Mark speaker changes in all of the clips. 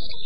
Speaker 1: Thank you.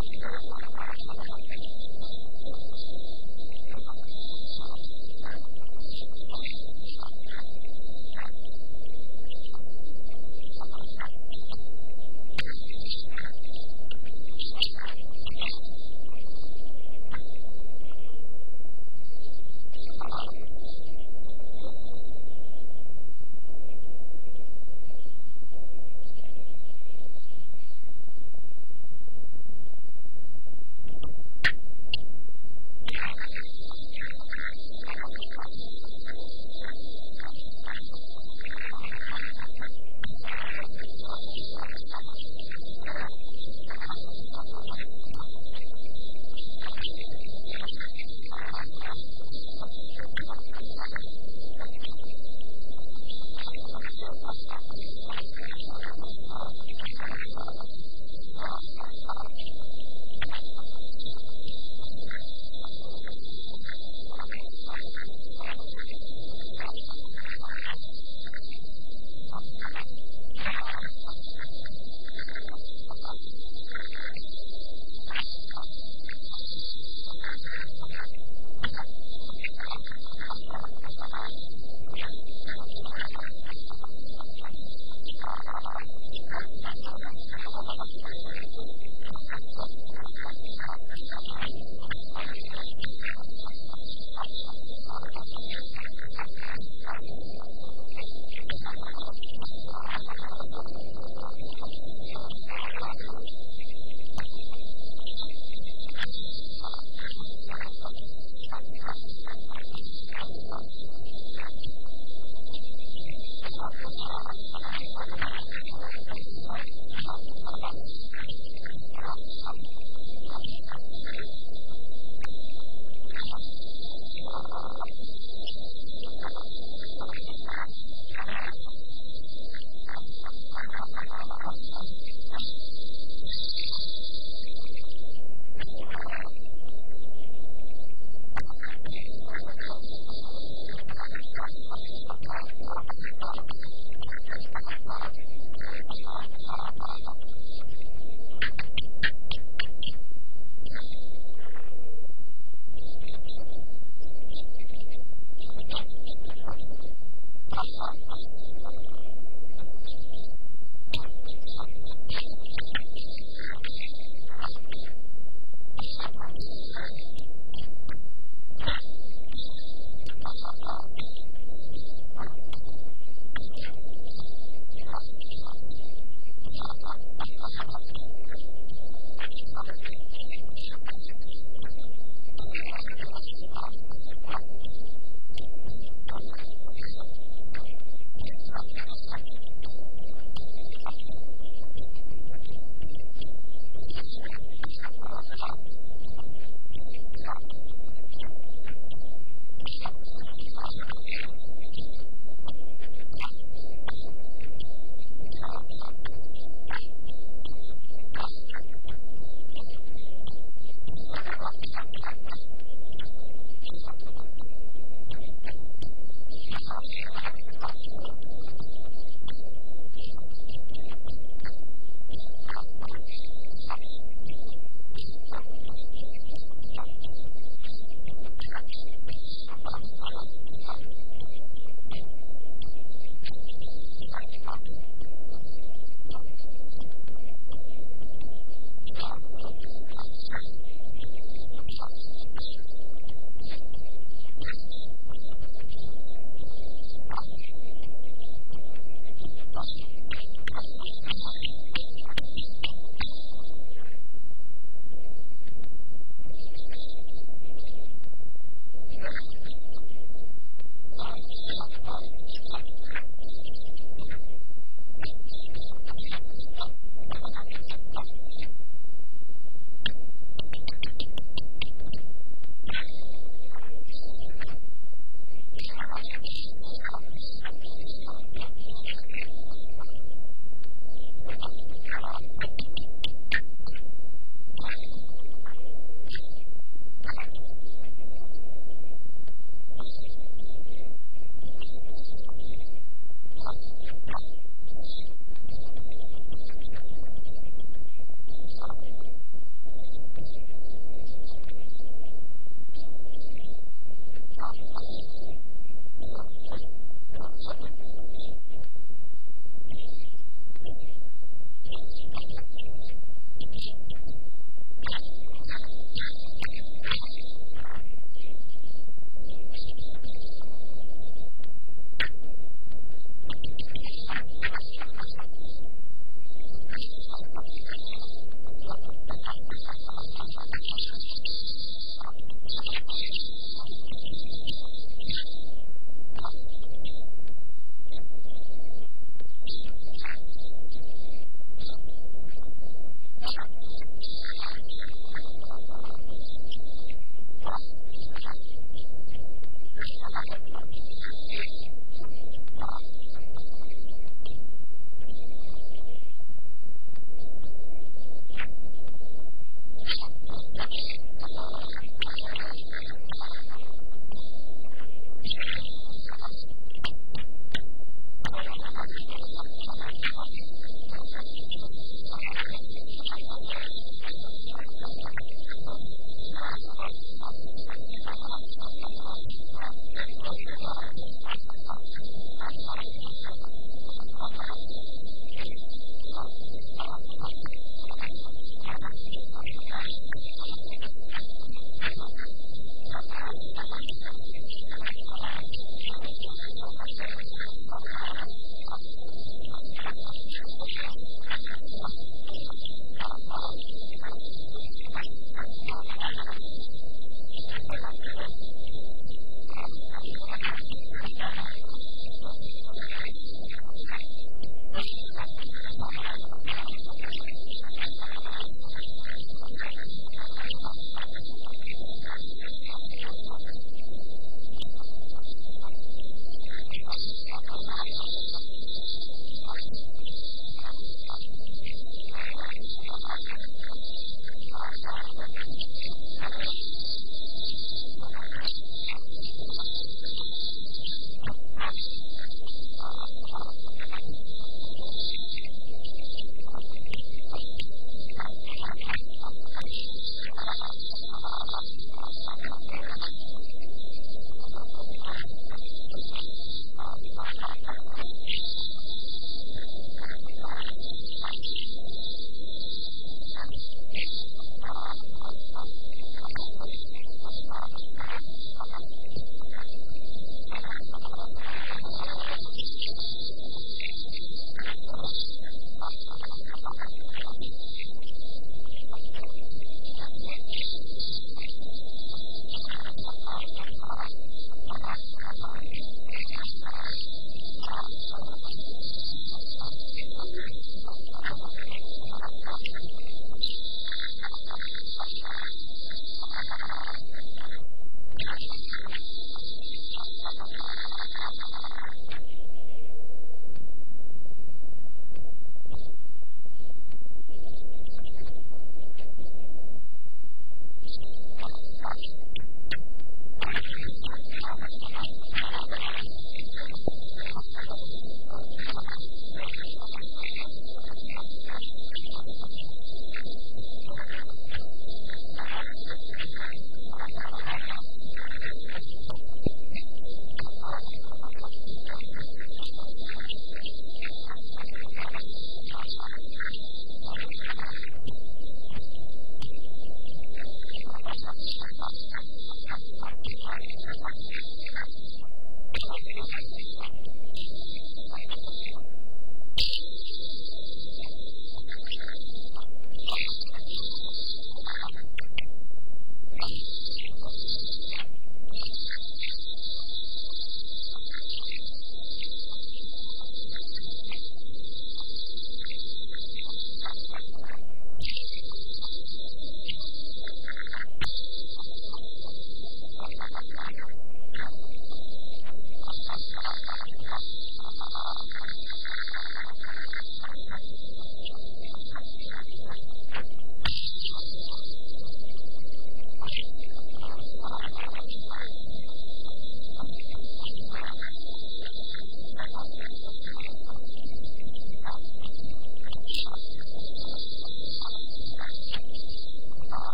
Speaker 1: Thank you.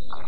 Speaker 1: Thank you.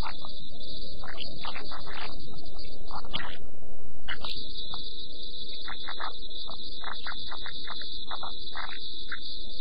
Speaker 1: Thank you.